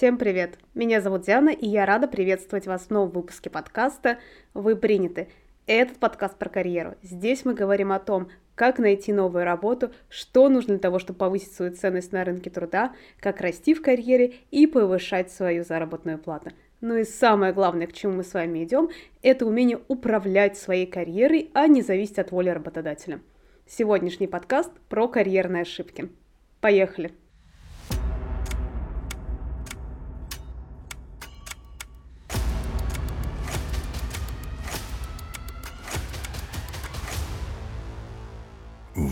Всем привет! Меня зовут Диана, и я рада приветствовать вас в новом выпуске подкаста «Вы приняты». Этот подкаст про карьеру. Здесь мы говорим о том, как найти новую работу, что нужно для того, чтобы повысить свою ценность на рынке труда, как расти в карьере и повышать свою заработную плату. Ну и самое главное, к чему мы с вами идем, это умение управлять своей карьерой, а не зависеть от воли работодателя. Сегодняшний подкаст про карьерные ошибки. Поехали!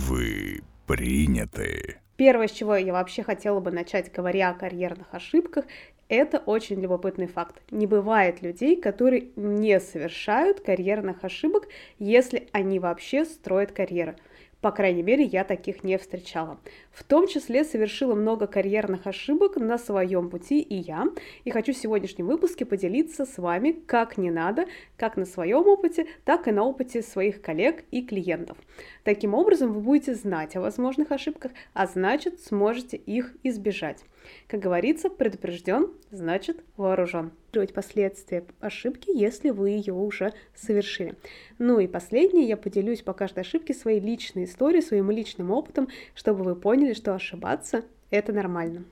Вы приняты. Первое, с чего я вообще хотела бы начать, говоря о карьерных ошибках, это очень любопытный факт. Не бывает людей, которые не совершают карьерных ошибок, если они вообще строят карьеру. По крайней мере, я таких не встречала. В том числе совершила много карьерных ошибок на своем пути и я. И хочу в сегодняшнем выпуске поделиться с вами, как не надо, как на своем опыте, так и на опыте своих коллег и клиентов. Таким образом, вы будете знать о возможных ошибках, а значит, сможете их избежать. Как говорится, предупрежден, значит вооружен. Последствия ошибки, если вы ее уже совершили. Ну и последнее, я поделюсь по каждой ошибке своей личной историей, своим личным опытом, чтобы вы поняли, что ошибаться – это нормально.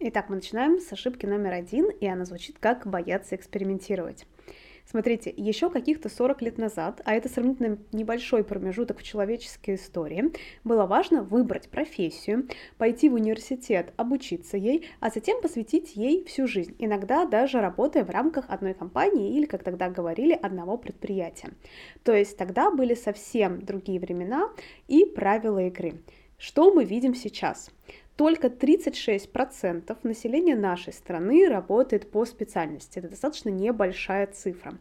Итак, мы начинаем с ошибки номер один, и она звучит как «бояться экспериментировать». Смотрите, еще каких-то 40 лет назад, а это сравнительно небольшой промежуток в человеческой истории, было важно выбрать профессию, пойти в университет, обучиться ей, а затем посвятить ей всю жизнь, иногда даже работая в рамках одной компании или, как тогда говорили, одного предприятия. То есть тогда были совсем другие времена и правила игры. Что мы видим сейчас? Только 36% населения нашей страны работает по специальности. Это достаточно небольшая цифра.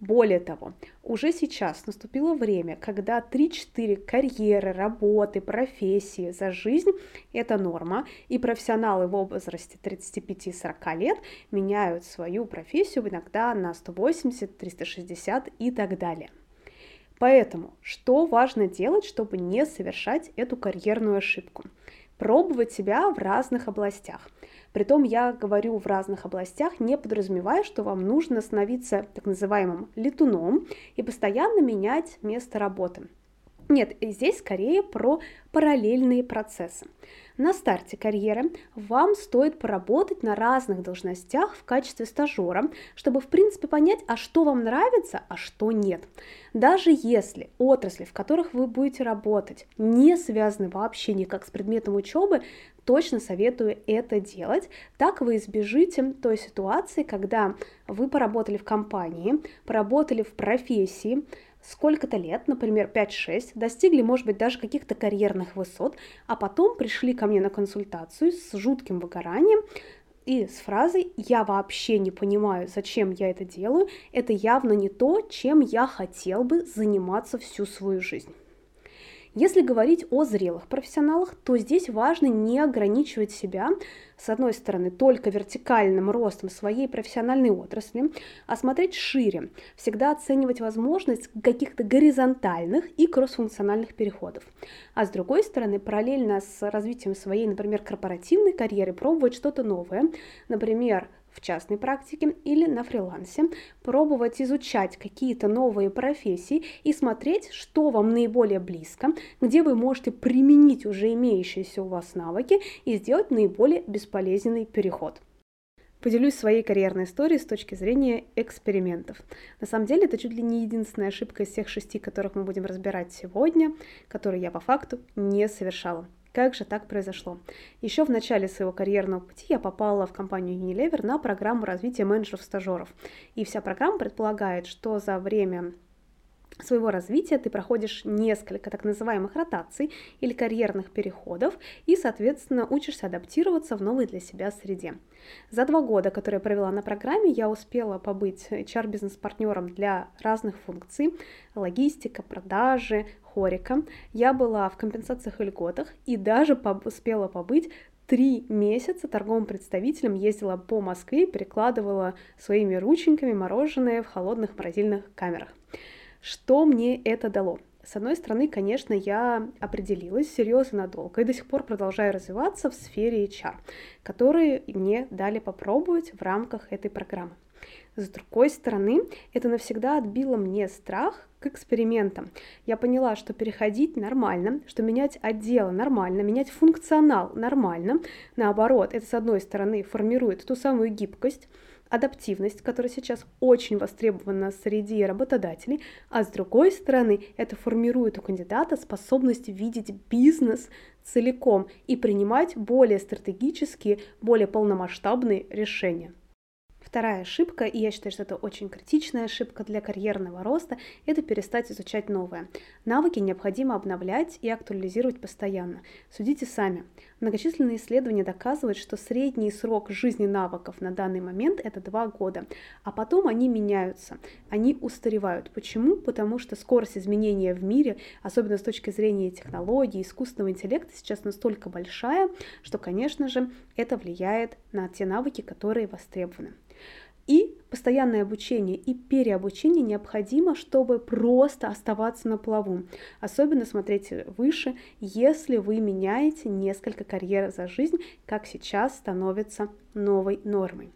Более того, уже сейчас наступило время, когда 3-4 карьеры, работы, профессии за жизнь – это норма, и профессионалы в возрасте 35-40 лет меняют свою профессию иногда на 180, 360 и так далее. Поэтому, что важно делать, чтобы не совершать эту карьерную ошибку? Пробовать себя в разных областях. Притом я говорю в разных областях, не подразумевая, что вам нужно становиться так называемым летуном и постоянно менять место работы. Нет, здесь скорее про параллельные процессы. На старте карьеры вам стоит поработать на разных должностях в качестве стажера, чтобы в принципе понять, а что вам нравится, а что нет. Даже если отрасли, в которых вы будете работать, не связаны вообще никак с предметом учебы, точно советую это делать. Так вы избежите той ситуации, когда вы поработали в компании, поработали в профессии, сколько-то лет, например, 5-6, достигли, может быть, даже каких-то карьерных высот, а потом пришли ко мне на консультацию с жутким выгоранием, и с фразой «я вообще не понимаю, зачем я это делаю», это явно не то, чем я хотел бы заниматься всю свою жизнь. Если говорить о зрелых профессионалах, то здесь важно не ограничивать себя, с одной стороны, только вертикальным ростом своей профессиональной отрасли, а смотреть шире, всегда оценивать возможность каких-то горизонтальных и кроссфункциональных переходов. А с другой стороны, параллельно с развитием своей, например, корпоративной карьеры, пробовать что-то новое, например, в частной практике или на фрилансе, пробовать изучать какие-то новые профессии и смотреть, что вам наиболее близко, где вы можете применить уже имеющиеся у вас навыки и сделать наиболее бесполезный переход. Поделюсь своей карьерной историей с точки зрения экспериментов. На самом деле это чуть ли не единственная ошибка из всех шести, которых мы будем разбирать сегодня, которые я по факту не совершала. Как же так произошло? Еще в начале своего карьерного пути я попала в компанию Unilever на программу развития менеджеров-стажеров. И вся программа предполагает, что за время своего развития ты проходишь несколько так называемых ротаций или карьерных переходов и, соответственно, учишься адаптироваться в новой для себя среде. За два года, которые я провела на программе, я успела побыть HR-бизнес-партнером для разных функций – логистика, продажи, хорика. Я была в компенсациях и льготах и даже успела побыть три месяца торговым представителем ездила по Москве и перекладывала своими рученьками мороженое в холодных морозильных камерах. Что мне это дало? С одной стороны, конечно, я определилась серьезно надолго и до сих пор продолжаю развиваться в сфере HR, которые мне дали попробовать в рамках этой программы. С другой стороны, это навсегда отбило мне страх к экспериментам. Я поняла, что переходить нормально, что менять отделы нормально, менять функционал нормально. Наоборот, это с одной стороны формирует ту самую гибкость, адаптивность, которая сейчас очень востребована среди работодателей, а с другой стороны, это формирует у кандидата способность видеть бизнес целиком и принимать более стратегические, более полномасштабные решения. Вторая ошибка, и я считаю, что это очень критичная ошибка для карьерного роста, это перестать изучать новое. Навыки необходимо обновлять и актуализировать постоянно. Судите сами. Многочисленные исследования доказывают, что средний срок жизни навыков на данный момент это 2 года, а потом они меняются, они устаревают. Почему? Потому что скорость изменения в мире, особенно с точки зрения технологий, искусственного интеллекта, сейчас настолько большая, что, конечно же, это влияет на те навыки, которые востребованы. И постоянное обучение и переобучение необходимо, чтобы просто оставаться на плаву. Особенно смотрите выше, если вы меняете несколько карьер за жизнь, как сейчас становится новой нормой.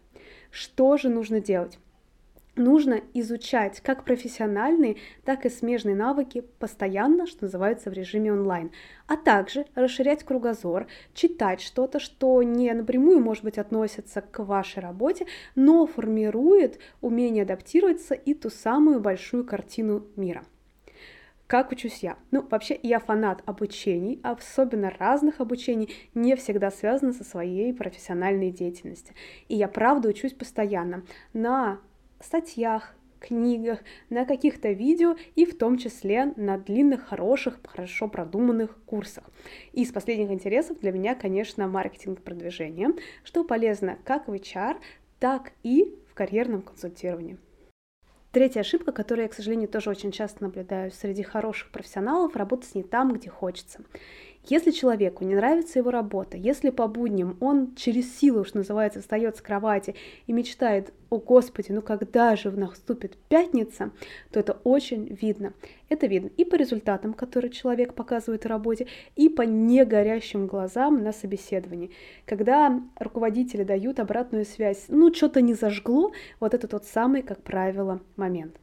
Что же нужно делать? Нужно изучать как профессиональные, так и смежные навыки постоянно, что называется, в режиме онлайн, а также расширять кругозор, читать что-то, что не напрямую, может быть, относится к вашей работе, но формирует умение адаптироваться и ту самую большую картину мира. Как учусь я? Ну, вообще, я фанат обучений, особенно разных обучений, не всегда связано со своей профессиональной деятельностью. И я правда учусь постоянно на статьях, книгах, на каких-то видео и в том числе на длинных, хороших, хорошо продуманных курсах. Из последних интересов для меня, конечно, маркетинг продвижения, что полезно как в HR, так и в карьерном консультировании. Третья ошибка, которую я, к сожалению, тоже очень часто наблюдаю среди хороших профессионалов, работать не там, где хочется. Если человеку не нравится его работа, если по будням он через силу, что называется, встает с кровати и мечтает, о господи, ну когда же наступит пятница, то это очень видно. Это видно и по результатам, которые человек показывает в работе, и по негорящим глазам на собеседовании. Когда руководители дают обратную связь, ну что-то не зажгло, вот это тот самый, как правило, момент.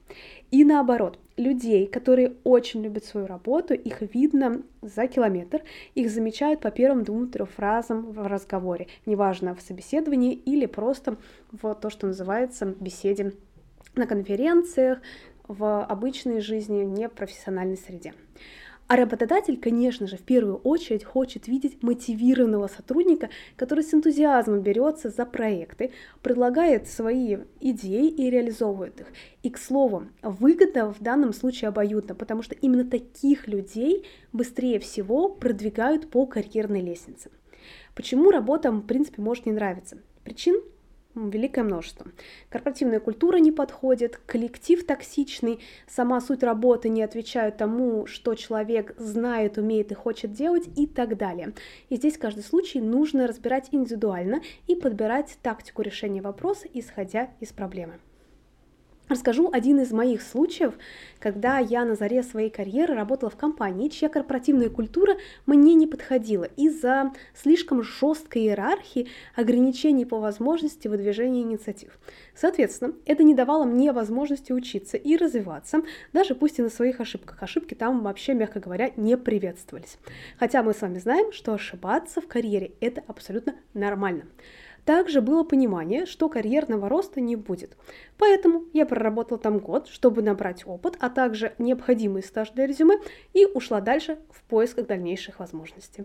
И наоборот, людей, которые очень любят свою работу, их видно за километр, их замечают по первым двум-трем фразам в разговоре, неважно в собеседовании или просто в то, что называется беседе на конференциях, в обычной жизни, не в профессиональной среде. А работодатель, конечно же, в первую очередь хочет видеть мотивированного сотрудника, который с энтузиазмом берется за проекты, предлагает свои идеи и реализовывает их. И, к слову, выгода в данном случае обоюдна, потому что именно таких людей быстрее всего продвигают по карьерной лестнице. Почему работа, в принципе, может не нравиться? Причин великое множество. Корпоративная культура не подходит, коллектив токсичный, сама суть работы не отвечает тому, что человек знает, умеет и хочет делать и так далее. И здесь каждый случай нужно разбирать индивидуально и подбирать тактику решения вопроса, исходя из проблемы. Расскажу один из моих случаев, когда я на заре своей карьеры работала в компании, чья корпоративная культура мне не подходила из-за слишком жесткой иерархии, ограничений по возможности выдвижения инициатив. Соответственно, это не давало мне возможности учиться и развиваться, даже пусть и на своих ошибках. Ошибки там вообще, мягко говоря, не приветствовались. Хотя мы с вами знаем, что ошибаться в карьере – это абсолютно нормально. Также было понимание, что карьерного роста не будет. Поэтому я проработала там год, чтобы набрать опыт, а также необходимый стаж для резюме и ушла дальше в поисках дальнейших возможностей.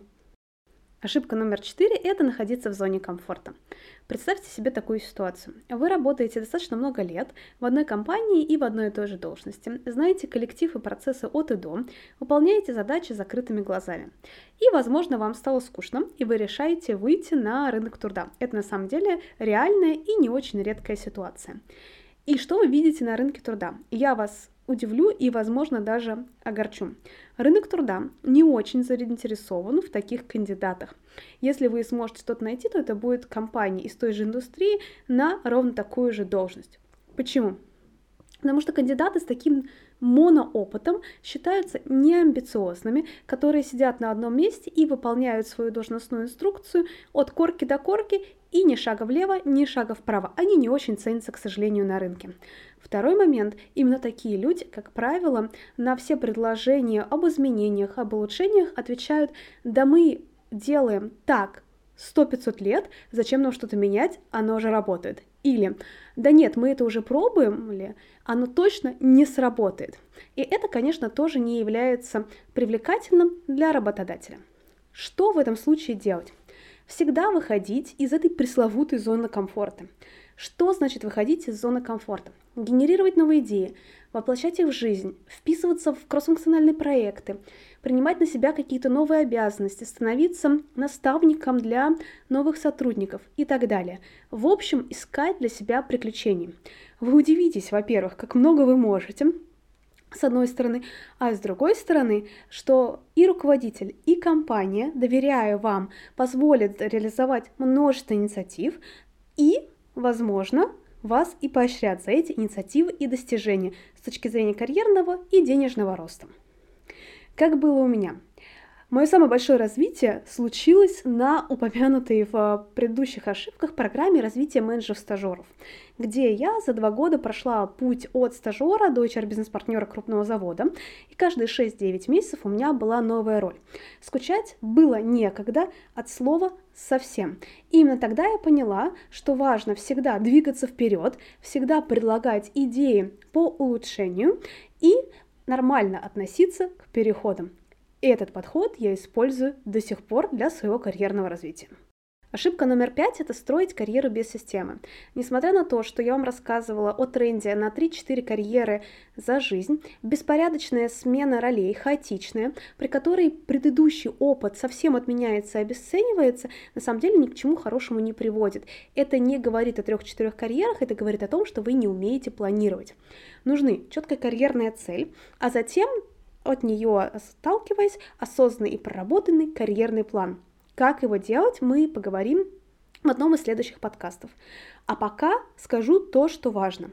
Ошибка номер четыре – это находиться в зоне комфорта. Представьте себе такую ситуацию. Вы работаете достаточно много лет в одной компании и в одной и той же должности, знаете коллектив и процессы от и до, выполняете задачи закрытыми глазами. И, возможно, вам стало скучно, и вы решаете выйти на рынок труда. Это на самом деле реальная и не очень редкая ситуация. И что вы видите на рынке труда? Я вас удивлю и, возможно, даже огорчу. Рынок труда не очень заинтересован в таких кандидатах. Если вы сможете что-то найти, то это будет компания из той же индустрии на ровно такую же должность. Почему? Потому что кандидаты с таким моноопытом считаются неамбициозными, которые сидят на одном месте и выполняют свою должностную инструкцию от корки до корки и ни шага влево, ни шага вправо. Они не очень ценятся, к сожалению, на рынке. Второй момент. Именно такие люди, как правило, на все предложения об изменениях, об улучшениях отвечают «да мы делаем так, сто пятьсот лет, зачем нам что-то менять, оно уже работает. Или, да нет, мы это уже пробуем ли, оно точно не сработает. И это, конечно, тоже не является привлекательным для работодателя. Что в этом случае делать? Всегда выходить из этой пресловутой зоны комфорта. Что значит выходить из зоны комфорта? Генерировать новые идеи, воплощать их в жизнь, вписываться в кроссфункциональные проекты, принимать на себя какие-то новые обязанности, становиться наставником для новых сотрудников и так далее. В общем, искать для себя приключений. Вы удивитесь, во-первых, как много вы можете, с одной стороны, а с другой стороны, что и руководитель, и компания, доверяя вам, позволят реализовать множество инициатив, и возможно, вас и поощрят за эти инициативы и достижения с точки зрения карьерного и денежного роста. Как было у меня? Мое самое большое развитие случилось на упомянутой в предыдущих ошибках программе развития менеджеров-стажеров, где я за два года прошла путь от стажера до HR-бизнес-партнера крупного завода, и каждые 6-9 месяцев у меня была новая роль. Скучать было некогда от слова совсем. И именно тогда я поняла, что важно всегда двигаться вперед, всегда предлагать идеи по улучшению и нормально относиться к переходам. И этот подход я использую до сих пор для своего карьерного развития. Ошибка номер пять – это строить карьеру без системы. Несмотря на то, что я вам рассказывала о тренде на 3-4 карьеры за жизнь, беспорядочная смена ролей, хаотичная, при которой предыдущий опыт совсем отменяется и обесценивается, на самом деле ни к чему хорошему не приводит. Это не говорит о 3-4 карьерах, это говорит о том, что вы не умеете планировать. Нужны четкая карьерная цель, а затем от нее сталкиваясь, осознанный и проработанный карьерный план. Как его делать, мы поговорим в одном из следующих подкастов. А пока скажу то, что важно.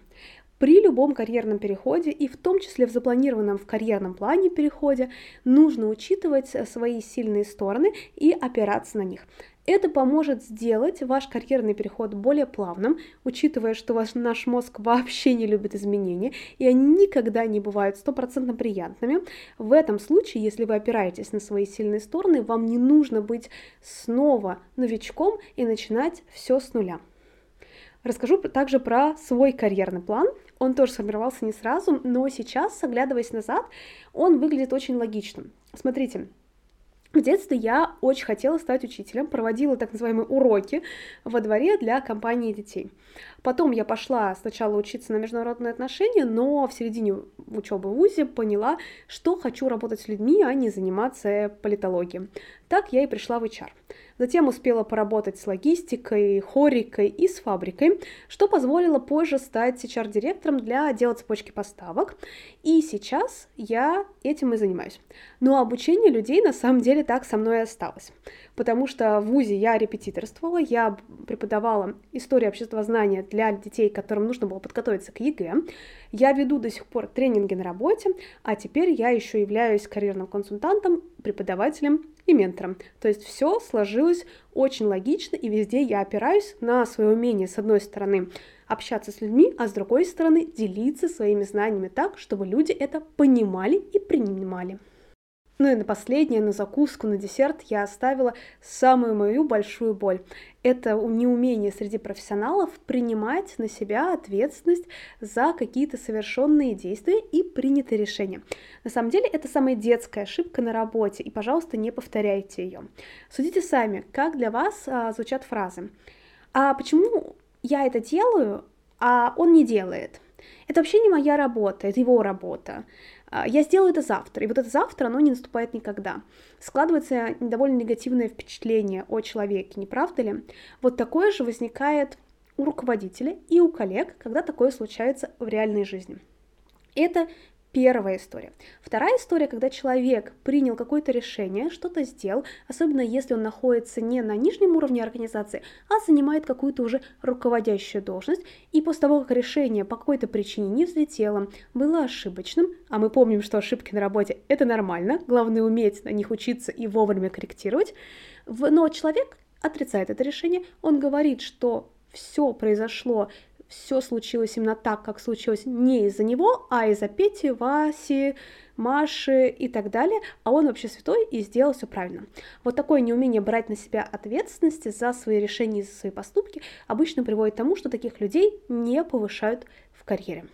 При любом карьерном переходе, и в том числе в запланированном в карьерном плане переходе, нужно учитывать свои сильные стороны и опираться на них. Это поможет сделать ваш карьерный переход более плавным, учитывая, что ваш, наш мозг вообще не любит изменения, и они никогда не бывают стопроцентно приятными. В этом случае, если вы опираетесь на свои сильные стороны, вам не нужно быть снова новичком и начинать все с нуля. Расскажу также про свой карьерный план. Он тоже сформировался не сразу, но сейчас, оглядываясь назад, он выглядит очень логичным. Смотрите, в детстве я очень хотела стать учителем, проводила так называемые уроки во дворе для компании детей. Потом я пошла сначала учиться на международные отношения, но в середине учебы в ВУЗе поняла, что хочу работать с людьми, а не заниматься политологией. Так я и пришла в HR. Затем успела поработать с логистикой, хорекой и с фабрикой, что позволило позже стать HR-директором для отдела цепочки поставок. И сейчас я этим и занимаюсь. Но обучение людей на самом деле так со мной и осталось. Потому что в ВУЗе я репетиторствовала, я преподавала историю обществознания для детей, которым нужно было подготовиться к ЕГЭ. Я веду до сих пор тренинги на работе, а теперь я еще являюсь карьерным консультантом, преподавателем и ментором. То есть все сложилось очень логично, и везде я опираюсь на свое умение, с одной стороны, общаться с людьми, а с другой стороны, делиться своими знаниями так, чтобы люди это понимали и принимали. Ну и на последнее, на закуску, на десерт я оставила самую мою большую боль. Это неумение среди профессионалов принимать на себя ответственность за какие-то совершенные действия и принятые решения. На самом деле это самая детская ошибка на работе, и, пожалуйста, не повторяйте ее. Судите сами, как для вас а, звучат фразы. А почему я это делаю, а он не делает? Это вообще не моя работа, это его работа. А, я сделаю это завтра, и вот это завтра, оно не наступает никогда. Складывается довольно негативное впечатление о человеке, не правда ли? Вот такое же возникает у руководителя и у коллег, когда такое случается в реальной жизни. Это Первая история. Вторая история, когда человек принял какое-то решение, что-то сделал, особенно если он находится не на нижнем уровне организации, а занимает какую-то уже руководящую должность, и после того, как решение по какой-то причине не взлетело, было ошибочным, а мы помним, что ошибки на работе — это нормально, главное уметь на них учиться и вовремя корректировать, но человек отрицает это решение, он говорит, что все произошло все случилось именно так, как случилось не из-за него, а из-за Пети, Васи, Маши и так далее, а он вообще святой и сделал все правильно. Вот такое неумение брать на себя ответственность за свои решения и за свои поступки обычно приводит к тому, что таких людей не повышают в карьере.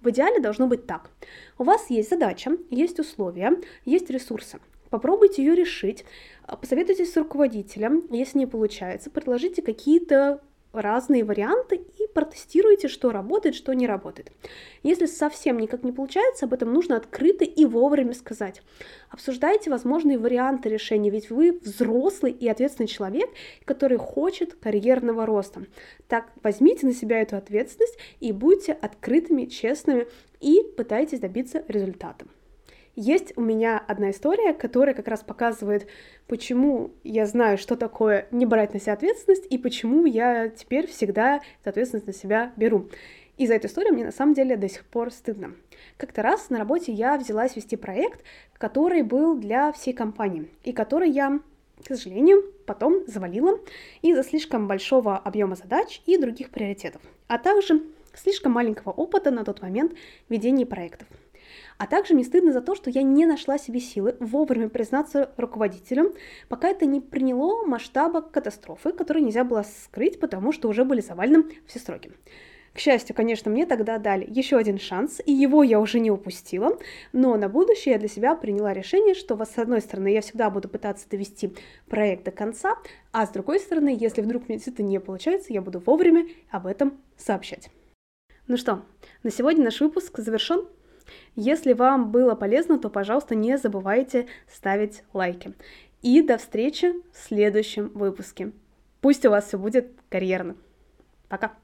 В идеале должно быть так. У вас есть задача, есть условия, есть ресурсы. Попробуйте ее решить, посоветуйтесь с руководителем, если не получается, предложите какие-то разные варианты протестируйте, что работает, что не работает. Если совсем никак не получается, об этом нужно открыто и вовремя сказать. Обсуждайте возможные варианты решения, ведь вы взрослый и ответственный человек, который хочет карьерного роста. Так возьмите на себя эту ответственность и будьте открытыми, честными и пытайтесь добиться результата. Есть у меня одна история, которая как раз показывает, почему я знаю, что такое не брать на себя ответственность и почему я теперь всегда эту ответственность на себя беру. И за эту историю мне на самом деле до сих пор стыдно. Как-то раз на работе я взялась вести проект, который был для всей компании, и который я, к сожалению, потом завалила из-за слишком большого объема задач и других приоритетов, а также слишком маленького опыта на тот момент ведения проектов. А также мне стыдно за то, что я не нашла себе силы вовремя признаться руководителям, пока это не приняло масштаба катастрофы, которую нельзя было скрыть, потому что уже были завалены все сроки. К счастью, конечно, мне тогда дали еще один шанс, и его я уже не упустила, но на будущее я для себя приняла решение, что, с одной стороны, я всегда буду пытаться довести проект до конца, а с другой стороны, если вдруг мне это не получается, я буду вовремя об этом сообщать. Ну что, на сегодня наш выпуск завершен. Если вам было полезно, то, пожалуйста, не забывайте ставить лайки. И до встречи в следующем выпуске. Пусть у вас все будет карьерно. Пока!